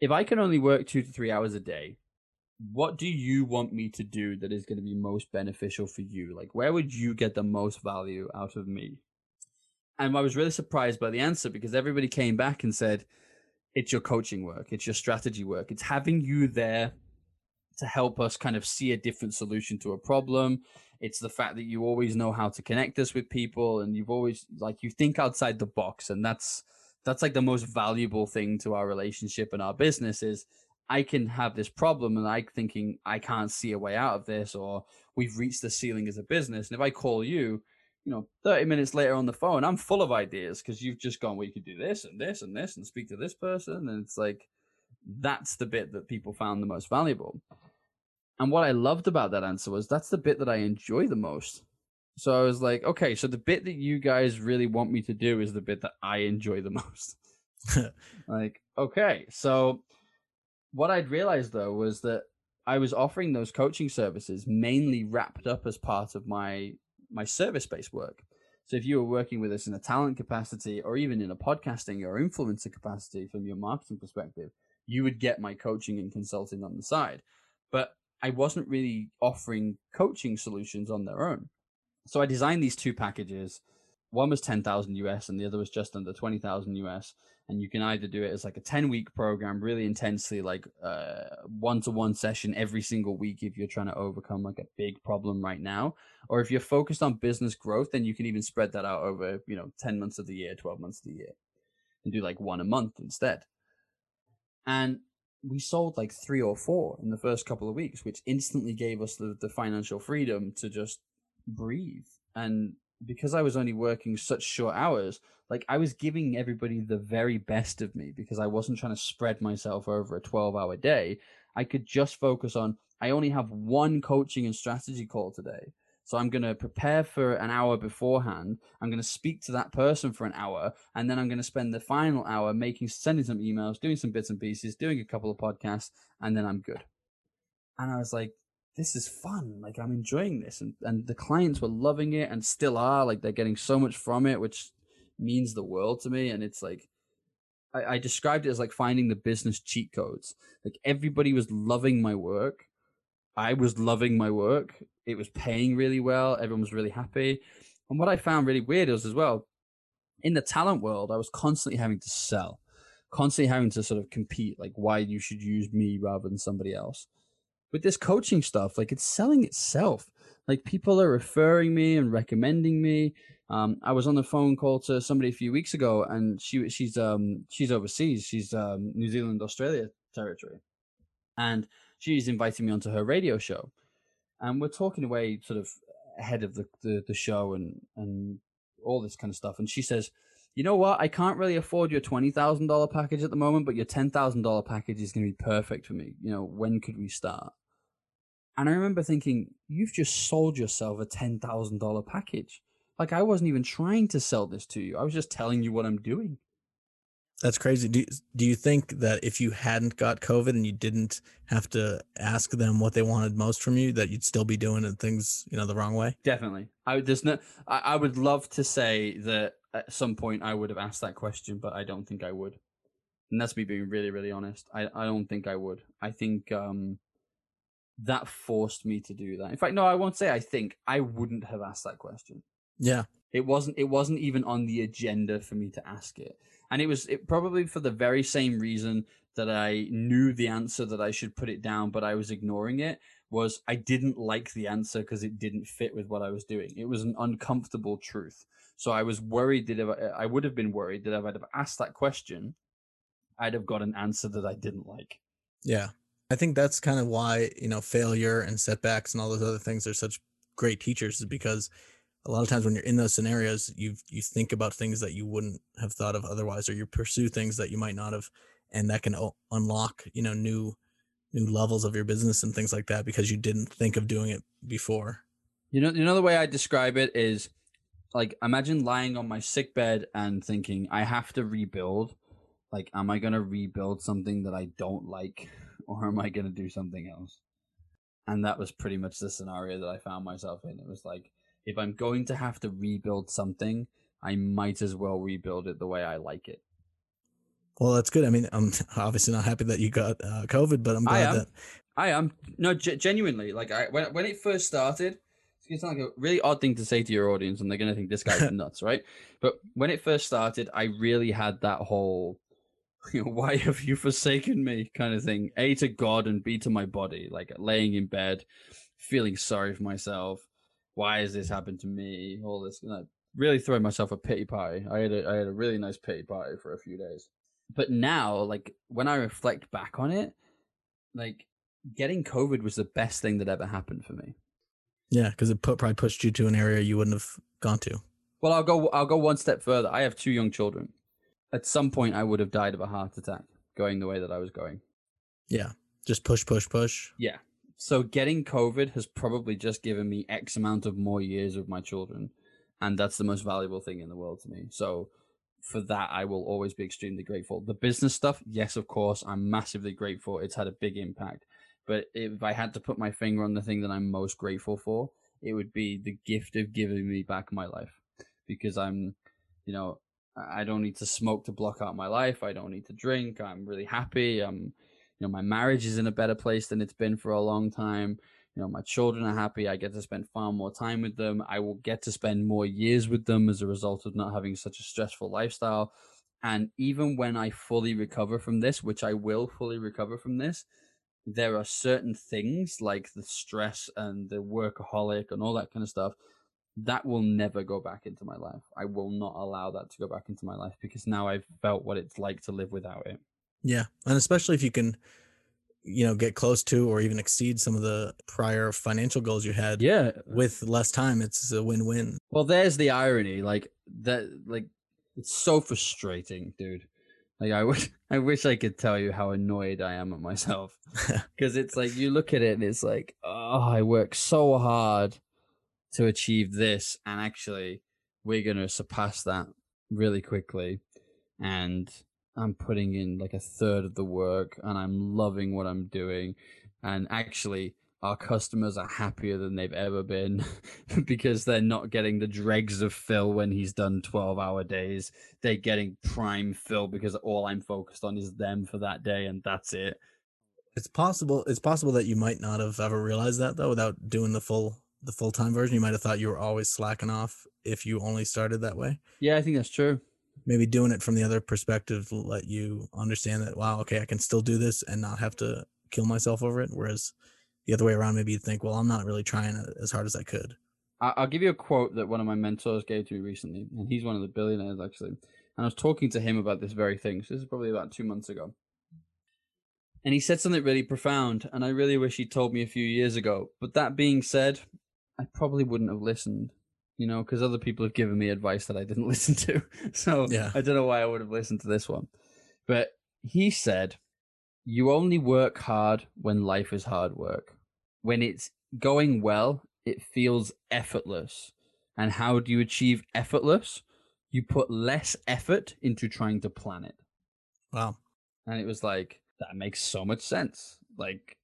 if I can only work two to three hours a day, what do you want me to do that is going to be most beneficial for you? Like, where would you get the most value out of me? And I was really surprised by the answer because everybody came back and said, it's your coaching work, it's your strategy work, it's having you there to help us kind of see a different solution to a problem. It's the fact that you always know how to connect us with people and you've always like you think outside the box and that's that's like the most valuable thing to our relationship and our business is I can have this problem and I thinking I can't see a way out of this or we've reached the ceiling as a business. And if I call you, you know, 30 minutes later on the phone, I'm full of ideas because you've just gone, well, you could do this and this and this and speak to this person. And it's like, that's the bit that people found the most valuable. And what I loved about that answer was that's the bit that I enjoy the most. So I was like, okay, so the bit that you guys really want me to do is the bit that I enjoy the *laughs* most. *laughs* like, okay. So what I'd realized though was that I was offering those coaching services mainly wrapped up as part of my my service-based work. So if you were working with us in a talent capacity or even in a podcasting or influencer capacity from your marketing perspective, you would get my coaching and consulting on the side. But I wasn't really offering coaching solutions on their own. So I designed these two packages. one was 10,000 US and the other was just under 20,000 US. And you can either do it as like a 10 week program, really intensely, like one to one session every single week if you're trying to overcome like a big problem right now. Or if you're focused on business growth, then you can even spread that out over, you know, 10 months of the year, 12 months of the year and do like one a month instead. And we sold like three or four in the first couple of weeks, which instantly gave us the, the financial freedom to just breathe. And because I was only working such short hours, like I was giving everybody the very best of me because I wasn't trying to spread myself over a 12 hour day. I could just focus on, I only have one coaching and strategy call today. So I'm going to prepare for an hour beforehand. I'm going to speak to that person for an hour, and then I'm going to spend the final hour making, sending some emails, doing some bits and pieces, doing a couple of podcasts, and then I'm good. And I was like, this is fun. Like I'm enjoying this, and and the clients were loving it, and still are. Like they're getting so much from it, which means the world to me. And it's like. I, I described it as like finding the business cheat codes. Like everybody was loving my work, I was loving my work. It was paying really well. Everyone was really happy. And what I found really weird was as well, in the talent world, I was constantly having to sell, constantly having to sort of compete, like why you should use me rather than somebody else. With this coaching stuff, like it's selling itself. Like people are referring me and recommending me. Um, I was on the phone call to somebody a few weeks ago, and she she's um she's overseas. She's um New Zealand Australia territory, and she's inviting me onto her radio show, and we're talking away sort of ahead of the, the, the show and and all this kind of stuff. And she says, "You know what? I can't really afford your twenty thousand dollar package at the moment, but your ten thousand dollar package is going to be perfect for me. You know, when could we start?" And I remember thinking, "You've just sold yourself a ten thousand dollar package." Like I wasn't even trying to sell this to you. I was just telling you what I'm doing. That's crazy. Do do you think that if you hadn't got COVID and you didn't have to ask them what they wanted most from you, that you'd still be doing things, you know, the wrong way? Definitely. I would just no, I, I would love to say that at some point I would have asked that question, but I don't think I would. And that's me being really, really honest. I, I don't think I would. I think um that forced me to do that. In fact, no, I won't say I think I wouldn't have asked that question. Yeah. It wasn't it wasn't even on the agenda for me to ask it and it was it, probably for the very same reason that I knew the answer that I should put it down, but I was ignoring it. Was I didn't like the answer because it didn't fit with what I was doing. It was an uncomfortable truth. So I was worried that if I, I would have been worried that if I'd have asked that question, I'd have got an answer that I didn't like. Yeah. I think that's kind of why, you know, failure and setbacks and all those other things are such great teachers is because a lot of times when you're in those scenarios, you you think about things that you wouldn't have thought of otherwise, or you pursue things that you might not have, and that can o- unlock you know new new levels of your business and things like that because you didn't think of doing it before. You know, you know the way I describe it is like imagine lying on my sick bed and thinking I have to rebuild. Like, am I gonna rebuild something that I don't like, *laughs* or am I gonna do something else? And that was pretty much the scenario that I found myself in. It was like if I'm going to have to rebuild something, I might as well rebuild it the way I like it. Well, that's good. I mean, I'm *laughs* obviously not happy that you got uh, COVID, but I'm glad I that I am no g- genuinely like I when when it first started. It's like a really odd thing to say to your audience, and they're gonna think this guy's *laughs* nuts, right? But when it first started, I really had that whole, *laughs* why have you forsaken me kind of thing. A to God and B to my body, like laying in bed, feeling sorry for myself, why has this happened to me? All this, you know, really throwing myself a pity party. I had a, I had a really nice pity party for a few days. But now, like when I reflect back on it, like getting COVID was the best thing that ever happened for me. Yeah, because it put, probably pushed you to an area you wouldn't have gone to. Well, I'll go. I'll go one step further. I have two young children. At some point, I would have died of a heart attack going the way that I was going. Yeah, just push, push, push. Yeah, so getting COVID has probably just given me X amount of more years with my children, and that's the most valuable thing in the world to me. So for that, I will always be extremely grateful. The business stuff, yes, of course, I'm massively grateful. It's had a big impact. But if I had to put my finger on the thing that I'm most grateful for, it would be the gift of giving me back my life. Because I'm, you know, I don't need to smoke to block out my life. I don't need to drink. I'm really happy. I'm, you know my marriage is in a better place than it's been for a long time you know my children are happy i get to spend far more time with them i will get to spend more years with them as a result of not having such a stressful lifestyle and even when i fully recover from this which i will fully recover from this there are certain things like the stress and the workaholic and all that kind of stuff that will never go back into my life. I will not allow that to go back into my life because now I've felt what it's like to live without it. Yeah. And especially if you can, you know, get close to or even exceed some of the prior financial goals you had. Yeah. With less time, it's a win win. Well, there's the irony. Like that, like, it's so frustrating, dude. Like I wish *laughs* I wish I could tell you how annoyed I am at myself. *laughs* Cuz it's like you look at it and it's like, "Oh, I work so hard to achieve this and actually we're going to surpass that really quickly and I'm putting in like a third of the work and I'm loving what I'm doing and actually our customers are happier than they've ever been *laughs* because they're not getting the dregs of Phil when he's done 12 hour days. They're getting prime Phil because all I'm focused on is them for that day and that's it. It's possible it's possible that you might not have ever realized that though without doing the full the full time version. You might have thought you were always slacking off if you only started that way. Yeah, I think that's true. Maybe doing it from the other perspective let you understand that wow, okay, I can still do this and not have to kill myself over it. Whereas the other way around, maybe you think, well, I'm not really trying uh, as hard as I could. I'll give you a quote that one of my mentors gave to me recently, and he's one of the billionaires actually. And I was talking to him about this very thing. So this is probably about two months ago. And he said something really profound, and I really wish he'd told me a few years ago. But that being said, I probably wouldn't have listened, you know, because other people have given me advice that I didn't *laughs* listen to. So yeah. I don't know why I would have listened to this one. But he said, You only work hard when life is hard work. When it's going well, it feels effortless. And how do you achieve effortless? You put less effort into trying to plan it. Wow. And it was like, that makes so much sense. Like,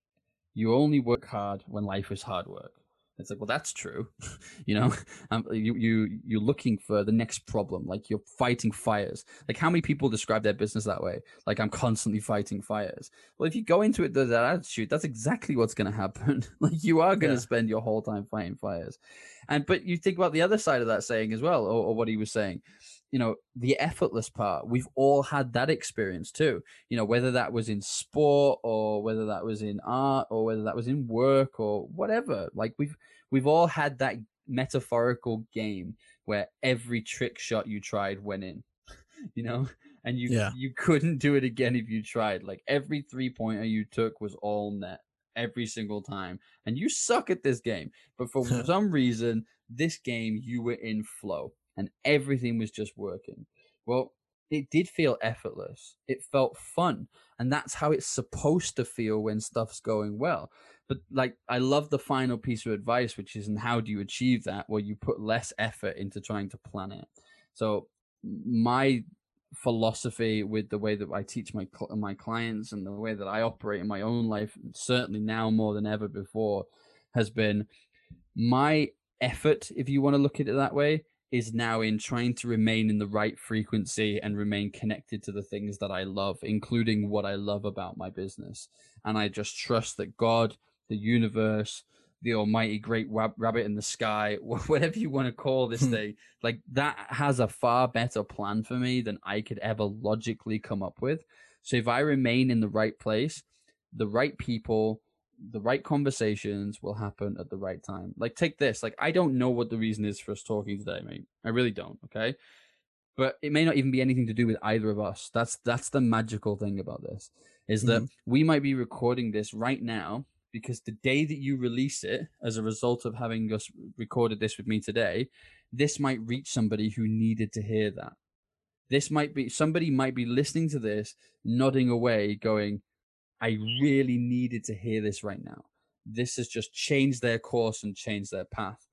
you only work hard when life is hard work. It's like, well, that's true. *laughs* you know, *laughs* um, you you you're looking for the next problem, like you're fighting fires. Like, how many people describe their business that way? Like, I'm constantly fighting fires. Well, if you go into it with that attitude, that's exactly what's going to happen. *laughs* like, you are going to yeah. spend your whole time fighting fires. And but you think about the other side of that saying as well, or, or what he was saying you know the effortless part we've all had that experience too. You know whether that was in sport or whether that was in art or whether that was in work or whatever. Like we've we've all had that metaphorical game where every trick shot you tried went in *laughs* you know? And you yeah. you couldn't do it again if you tried. Like every three pointer you took was all net every single time. And you suck at this game. But for *laughs* some reason this game you were in flow and everything was just working. Well, it did feel effortless. It felt fun. And that's how it's supposed to feel when stuff's going well. But like, I love the final piece of advice, which is, and how do you achieve that? Well, you put less effort into trying to plan it. So, my philosophy with the way that I teach my my clients and the way that I operate in my own life, certainly now more than ever before, has been my effort, if you want to look at it that way, is now in trying to remain in the right frequency and remain connected to the things that I love, including what I love about my business. And I just trust that God, the universe, the almighty great rabbit in the sky, *laughs* whatever you want to call this hmm. thing, like that has a far better plan for me than I could ever logically come up with. So if I remain in the right place, the right people, the right conversations will happen at the right time. Like take this, like I don't know what the reason is for us talking today, mate. I really don't, okay? But it may not even be anything to do with either of us. That's that's the magical thing about this. Is that mm-hmm. we might be recording this right now because the day that you release it as a result of having us recorded this with me today, this might reach somebody who needed to hear that. This might be somebody might be listening to this, nodding away, going, I really needed to hear this right now. This has just changed their course and changed their path.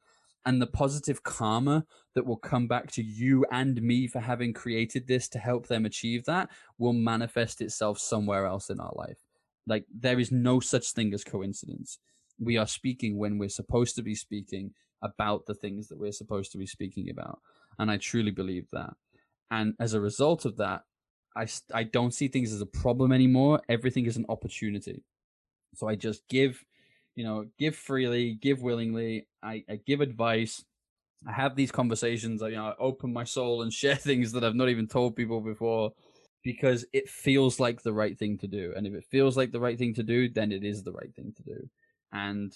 And the positive karma that will come back to you and me for having created this to help them achieve that will manifest itself somewhere else in our life. Like there is no such thing as coincidence. We are speaking when we're supposed to be speaking about the things that we're supposed to be speaking about. And I truly believe that. And as a result of that, I, I don't see things as a problem anymore. Everything is an opportunity. So I just give you know, give freely, give willingly. I, I give advice. I have these conversations. I, you know, I open my soul and *laughs* share things that I've not even told people before because it feels like the right thing to do. And if it feels like the right thing to do, then it is the right thing to do. And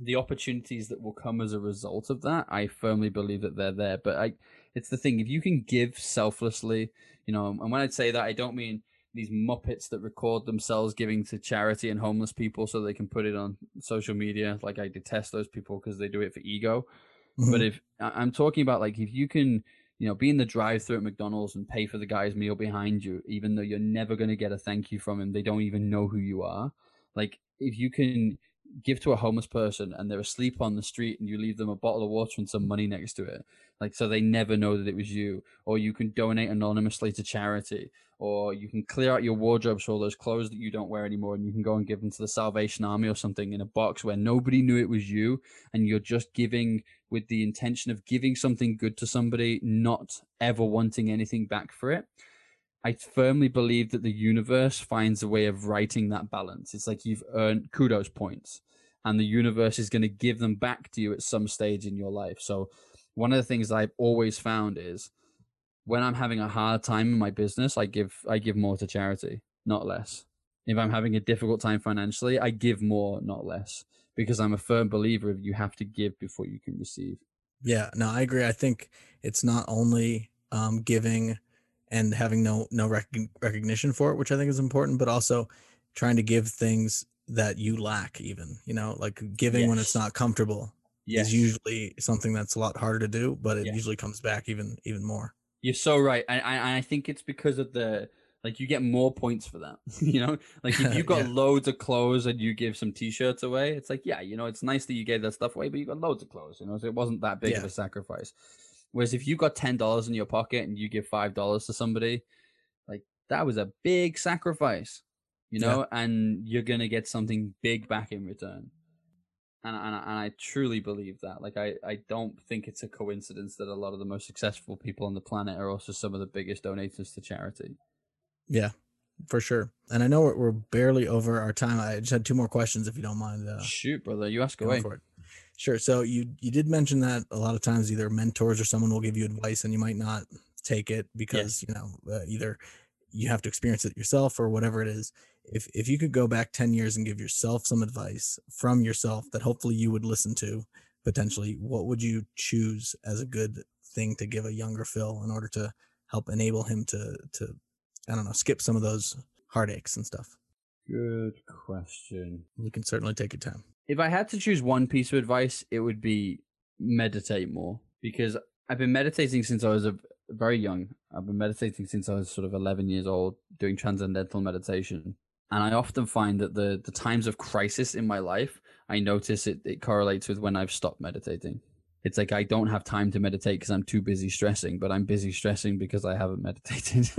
the opportunities that will come as a result of that, I firmly believe that they're there. But I, it's the thing. If you can give selflessly, you know, and when I say that, I don't mean these muppets that record themselves giving to charity and homeless people so they can put it on social media. Like I detest those people because they do it for ego. Mm-hmm. But if I'm talking about like if you can, you know, be in the drive-through at McDonald's and pay for the guy's meal behind you, even though you're never going to get a thank you from him, they don't even know who you are. Like if you can give to a homeless person and they're asleep on the street and you leave them a bottle of water and some money next to it. Like so they never know that it was you. Or you can donate anonymously to charity. Or you can clear out your wardrobe so all those clothes that you don't wear anymore and you can go and give them to the salvation army or something in a box where nobody knew it was you and you're just giving with the intention of giving something good to somebody not ever wanting anything back for it I firmly believe that the universe finds a way of righting that balance. It's like you've earned kudos points, and the universe is going to give them back to you at some stage in your life. So, one of the things I've always found is when I'm having a hard time in my business, I give I give more to charity, not less. If I'm having a difficult time financially, I give more, not less, because I'm a firm believer of you have to give before you can receive. Yeah, no, I agree. I think it's not only um, giving and having no no rec- recognition for it, which I think is important, but also trying to give things that you lack even, you know, like giving yes. when it's not comfortable yes. is usually something that's a lot harder to do, but it yes. usually comes back even even more. You're so right. And I, I think it's because of the like you get more points for that. *laughs* you know, like if you *laughs* got yeah. loads of clothes and you give some t-shirts away, it's like, yeah, you know, it's nice that you gave that stuff away, but you got loads of clothes, you know, so it wasn't that big yeah. of a sacrifice. Whereas if you got ten dollars in your pocket and you give five dollars to somebody, like that was a big sacrifice, you know, yeah. and you're gonna get something big back in return. And and and I truly believe that. Like I I don't think it's a coincidence that a lot of the most successful people on the planet are also some of the biggest donors to charity. Yeah, for sure. And I know we're, we're barely over our time. I just had two more questions, if you don't mind. Uh, Shoot, brother, you ask away. For it. Sure. So you you did mention that a lot of times either mentors or someone will give you advice and you might not take it because you know uh, either you have to experience it yourself or whatever it is. If if you could go back 10 years and give yourself some advice from yourself that hopefully you would listen to potentially, what would you choose as a good thing to give a younger Phil in order to help enable him to to I don't know, skip some of those heartaches and stuff? Good question. You can certainly take your time if I had to choose one piece of advice, it would be meditate more because I've been meditating since I was a, very young. I've been meditating since I was sort of 11 years old, doing transcendental meditation. And I often find that the, the times of crisis in my life, I notice it, it correlates with when I've stopped meditating. It's like I don't have time to meditate because I'm too busy stressing, but I'm busy stressing because I haven't *laughs* meditated.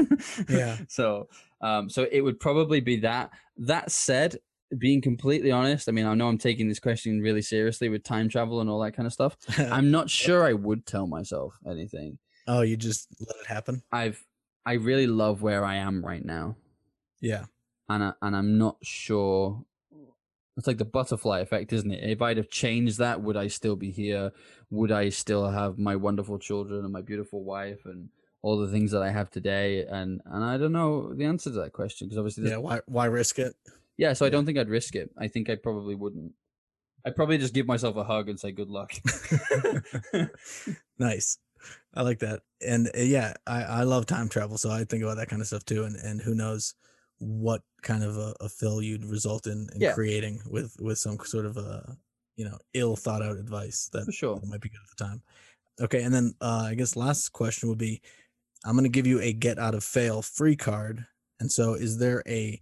yeah. So, um, so it would probably be that. That said, being completely honest, I mean, I know I'm taking this question really seriously with time travel and all that kind of stuff. *laughs* I'm not sure I would tell myself anything. Oh, you just let it happen? I've I really love where I am right now. Yeah. And I, and I'm not sure it's like the butterfly effect, isn't it? If I'd have changed that, would I still be here? Would I still have my wonderful children and my beautiful wife and all the things that I have today? And and I don't know the answer to that question because obviously, yeah. Why why risk it? Yeah, so I don't think I'd risk it. I think I probably wouldn't. I'd probably just give myself a hug and say good luck. *laughs* nice. I like that. And uh, yeah, I, I love time travel, so I think about that kind of stuff too. And and who knows what kind of a, a Phil you'd result in, in yeah. creating with with some sort of a you know ill thought out advice that, For sure. that might be good at the time. Okay, and then uh, I guess last question would be, I'm going to give you a get out of fail free card. And so, is there a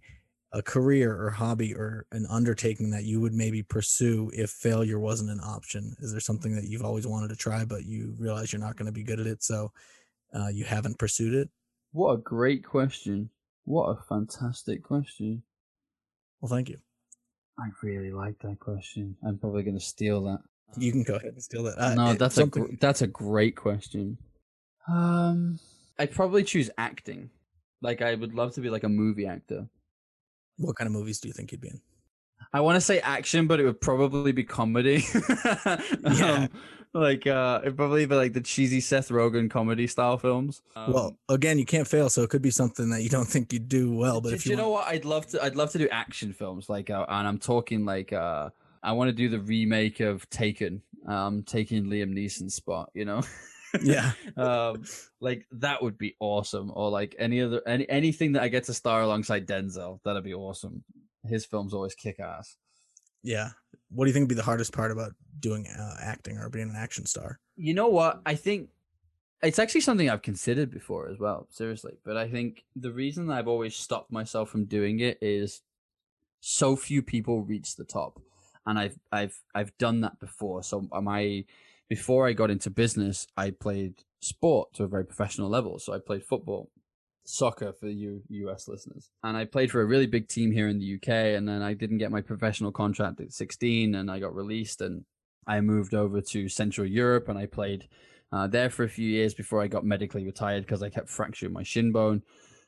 a career or hobby or an undertaking that you would maybe pursue if failure wasn't an option? Is there something that you've always wanted to try, but you realize you're not going to be good at it, so uh, you haven't pursued it? What a great question! What a fantastic question. Well, thank you. I really like that question. I'm probably going to steal that. You can go ahead and steal that. Uh, no, that's something... a gr- that's a great question. Um, I'd probably choose acting. Like I would love to be like a movie actor. What kind of movies do you think you'd be in? I want to say action, but it would probably be comedy. *laughs* yeah. Um, like uh it'd probably be like the cheesy Seth Rogen comedy style films. Um, well, again, you can't fail, so it could be something that you don't *laughs* think you'd do well. But if you, you know what, I'd love to. I'd love to do action films, like, uh, and I'm talking like, uh I want to do the remake of Taken, um, taking Liam Neeson's spot. You know. *laughs* yeah. *laughs* Um like that would be awesome or like any other any anything that i get to star alongside denzel that'd be awesome. His films always kick ass. Yeah. What do you think would be the hardest part about doing uh, acting or being an action star? You know what? I think it's actually something i've considered before as well seriously but i think the reason that i've always stopped myself from doing it is so few people reach the top and i've i've i've done that before so my before I got into business, I played sport to a very professional level. So I played football, soccer for you US listeners. And I played for a really big team here in the UK. And then I didn't get my professional contract at 16 and I got released and I moved over to Central Europe and I played uh, there for a few years before I got medically retired because I kept fracturing my shin bone.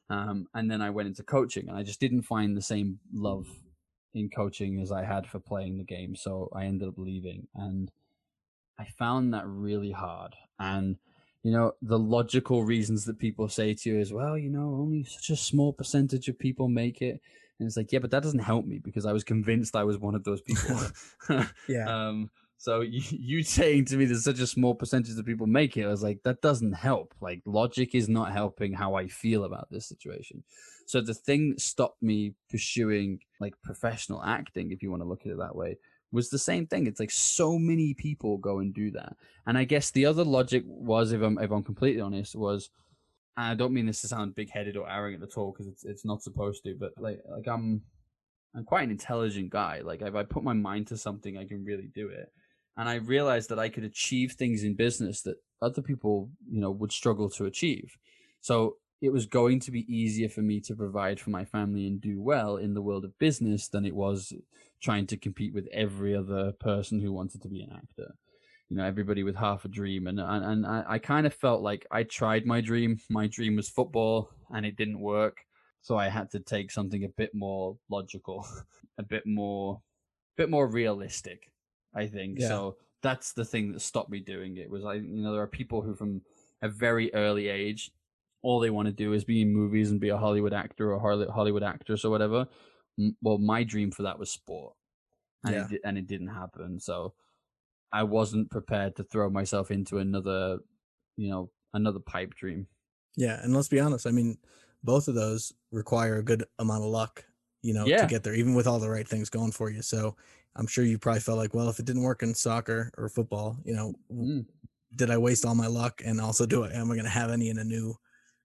Um, and then I went into coaching and I just didn't find the same love in coaching as I had for playing the game. So I ended up leaving. And I found that really hard. And, you know, the logical reasons that people say to you is, well, you know, only such a small percentage of people make it. And it's like, yeah, but that doesn't help me because I was convinced I was one of those people. *laughs* *laughs* yeah. Um, so *laughs* you, you saying to me there's such a small percentage of people make it, I was like, that doesn't help. Like logic is not helping how I feel about this situation. So the thing that stopped me pursuing like professional acting, if you want to look at it that way, was the same thing. It's like so many people go and do that. And I guess the other logic was, if I'm if I'm completely honest, was I don't mean this to sound big headed or arrogant at all because it's it's not supposed to, but like like I'm I'm quite an intelligent guy. Like if I put my mind to something, I can really do it. And I realized that I could achieve things in business that other people, you know, would struggle to achieve. So it was going to be easier for me to provide for my family and do well in the world of business than it was trying to compete with every other person who wanted to be an actor. You know, everybody with half a dream, and and, and I, I kind of felt like I tried my dream. My dream was football, and it didn't work. So I had to take something a bit more logical, *laughs* a bit more, a bit more realistic. I think yeah. so. That's the thing that stopped me doing it. Was I, you know, there are people who from a very early age all they want to do is be in movies and be a Hollywood actor or Hollywood actress or whatever. Well, my dream for that was sport, and yeah. it, and it didn't happen. So I wasn't prepared to throw myself into another, you know, another pipe dream. Yeah, and let's be honest. I mean, both of those require a good amount of luck, you know, yeah. to get there, even with all the right things going for you. So I'm sure you probably felt like, well, if it didn't work in soccer or football, you know, mm. did I waste all my luck? And also, *laughs* do I am I going to have any in a new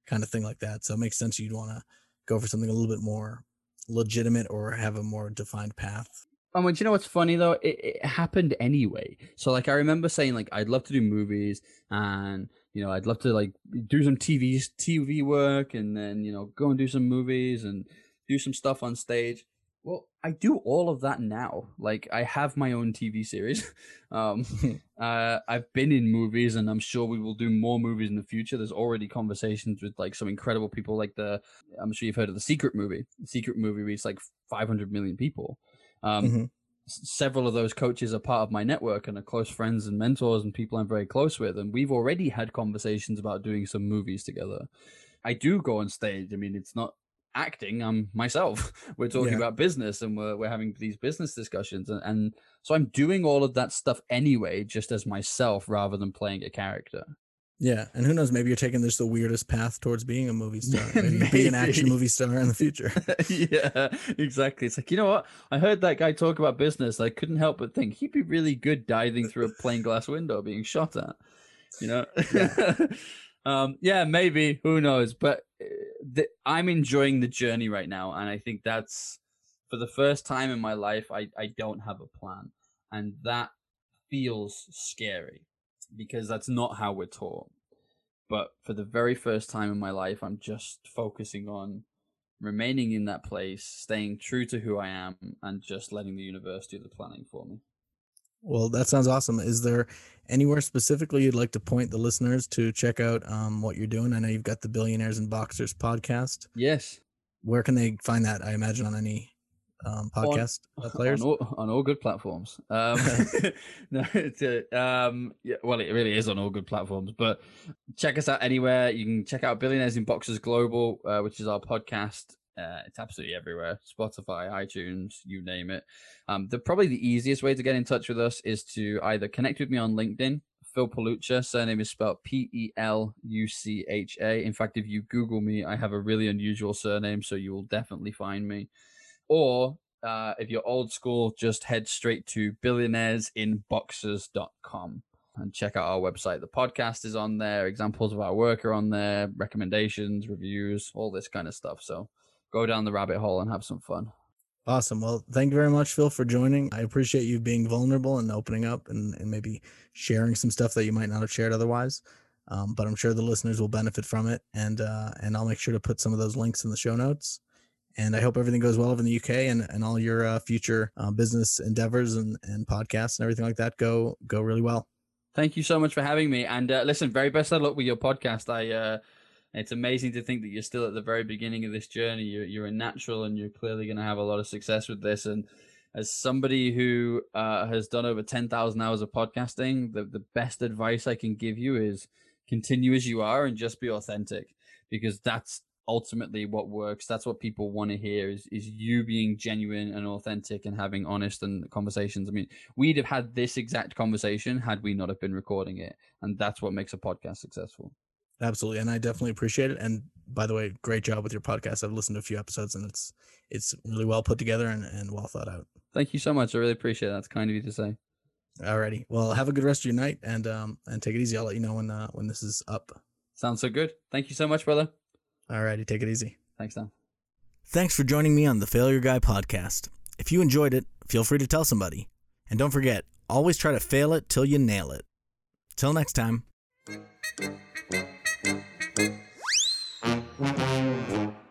kind of thing like that. So it makes sense you'd want to go for something a little bit more legitimate or have a more defined path. Oh, I mean, do you know what's funny though? It, it happened anyway. So like, I remember saying like, I'd love to do movies and you know, I'd love to like do some TV TV work and then you know go and do some movies and do some stuff on stage. Well, I do all of that now. Like I have my own TV series. *laughs* um, *laughs* uh, I've been in movies, and I'm sure we will do more movies in the future. There's already conversations with like some incredible people, like the I'm sure you've heard of the Secret movie. The Secret movie reached like 500 million people. Um, mm-hmm. Several of those coaches are part of my network and are close friends and mentors and people I'm very close with, and we've already had conversations about doing some movies together. I do go on stage. I mean, it's not acting i'm myself. *laughs* We're talking yeah. about business and we're, we're having these business discussions and, and so i'm doing all of that stuff anyway just as myself rather than playing a character. Yeah and who knows maybe you're taking this the weirdest path towards being a movie *laughs* star. Maybe, maybe. be an action movie star in the future. *laughs* Yeah exactly. It's like you know what? I heard that guy talk about business. I couldn't help but think he'd be really good diving through a plain glass window being shot at you know? Yeah. um yeah maybe. Who knows? But the, I'm enjoying the journey right now, and I think that's for the first time in my life. I I don't have a plan, and that feels scary because that's not how we're taught. But for the very first time in my life, I'm just focusing on remaining in that place, staying true to who I am, and just letting the universe do the planning for me. Well, that sounds awesome. Is there anywhere specifically you'd like to point the listeners to check out um, what you're doing? I know you've got the Billionaires in Boxes podcast. Yes. Where can they find that? I imagine on any um, podcast *laughs* on, players on all, on all, good platforms. Um, *laughs* *laughs* no, it's a, um, yeah, well, it really is on all good platforms. But check us out anywhere. You can check out Billionaires in Boxes Global, uh, which is our podcast. Uh, it's absolutely everywhere Spotify, iTunes, you name it. Um, the probably the easiest way to get in touch with us is to either connect with me on LinkedIn. Phil Pelucha, surname is spelled P E L U C H A. In fact, if you Google me, I have a really unusual surname, so you will definitely find me. Or uh, if you're old school, just head straight to billionairesinboxes.com and check out our website. The podcast is on there, examples of our work are on there, recommendations, reviews, all this kind of stuff. So go down the rabbit hole and have some fun. Awesome. Well, thank you very much, Phil, for joining. I appreciate you being vulnerable and opening up and, and maybe sharing some stuff that you might not have shared otherwise. Um, but I'm sure the listeners will benefit from it. And uh, and I'll make sure to put some of those links in the show notes. And I hope everything goes well over in the UK and, and all your uh, future uh, business endeavors and, and podcasts and everything like that go go really well. Thank you so much for having me. And uh, listen, very best of luck with your podcast. I uh, it's amazing to think that you're still at the very beginning of this journey. You're, you're a natural and you're clearly going to have a lot of success with this. And as somebody who uh, has done over 10,000 hours of podcasting, the, the best advice I can give you is continue as you are and just be authentic because that's ultimately what works. That's what people want to hear is, is you being genuine and authentic and having honest and conversations. I mean, we'd have had this exact conversation had we not have been recording it. And that's what makes a podcast successful. Absolutely, and I definitely appreciate it. And by the way, great job with your podcast. I've listened to a few episodes, and it's it's really well put together and, and well thought out. Thank you so much. I really appreciate it. That's kind of you to say. Alrighty. Well, have a good rest of your night, and um and take it easy. I'll let you know when uh, when this is up. Sounds so good. Thank you so much, brother. Alrighty, take it easy. Thanks, Dan. Thanks for joining me on the Failure Guy podcast. If you enjoyed it, feel free to tell somebody, and don't forget, always try to fail it till you nail it. Till next time. Thank you.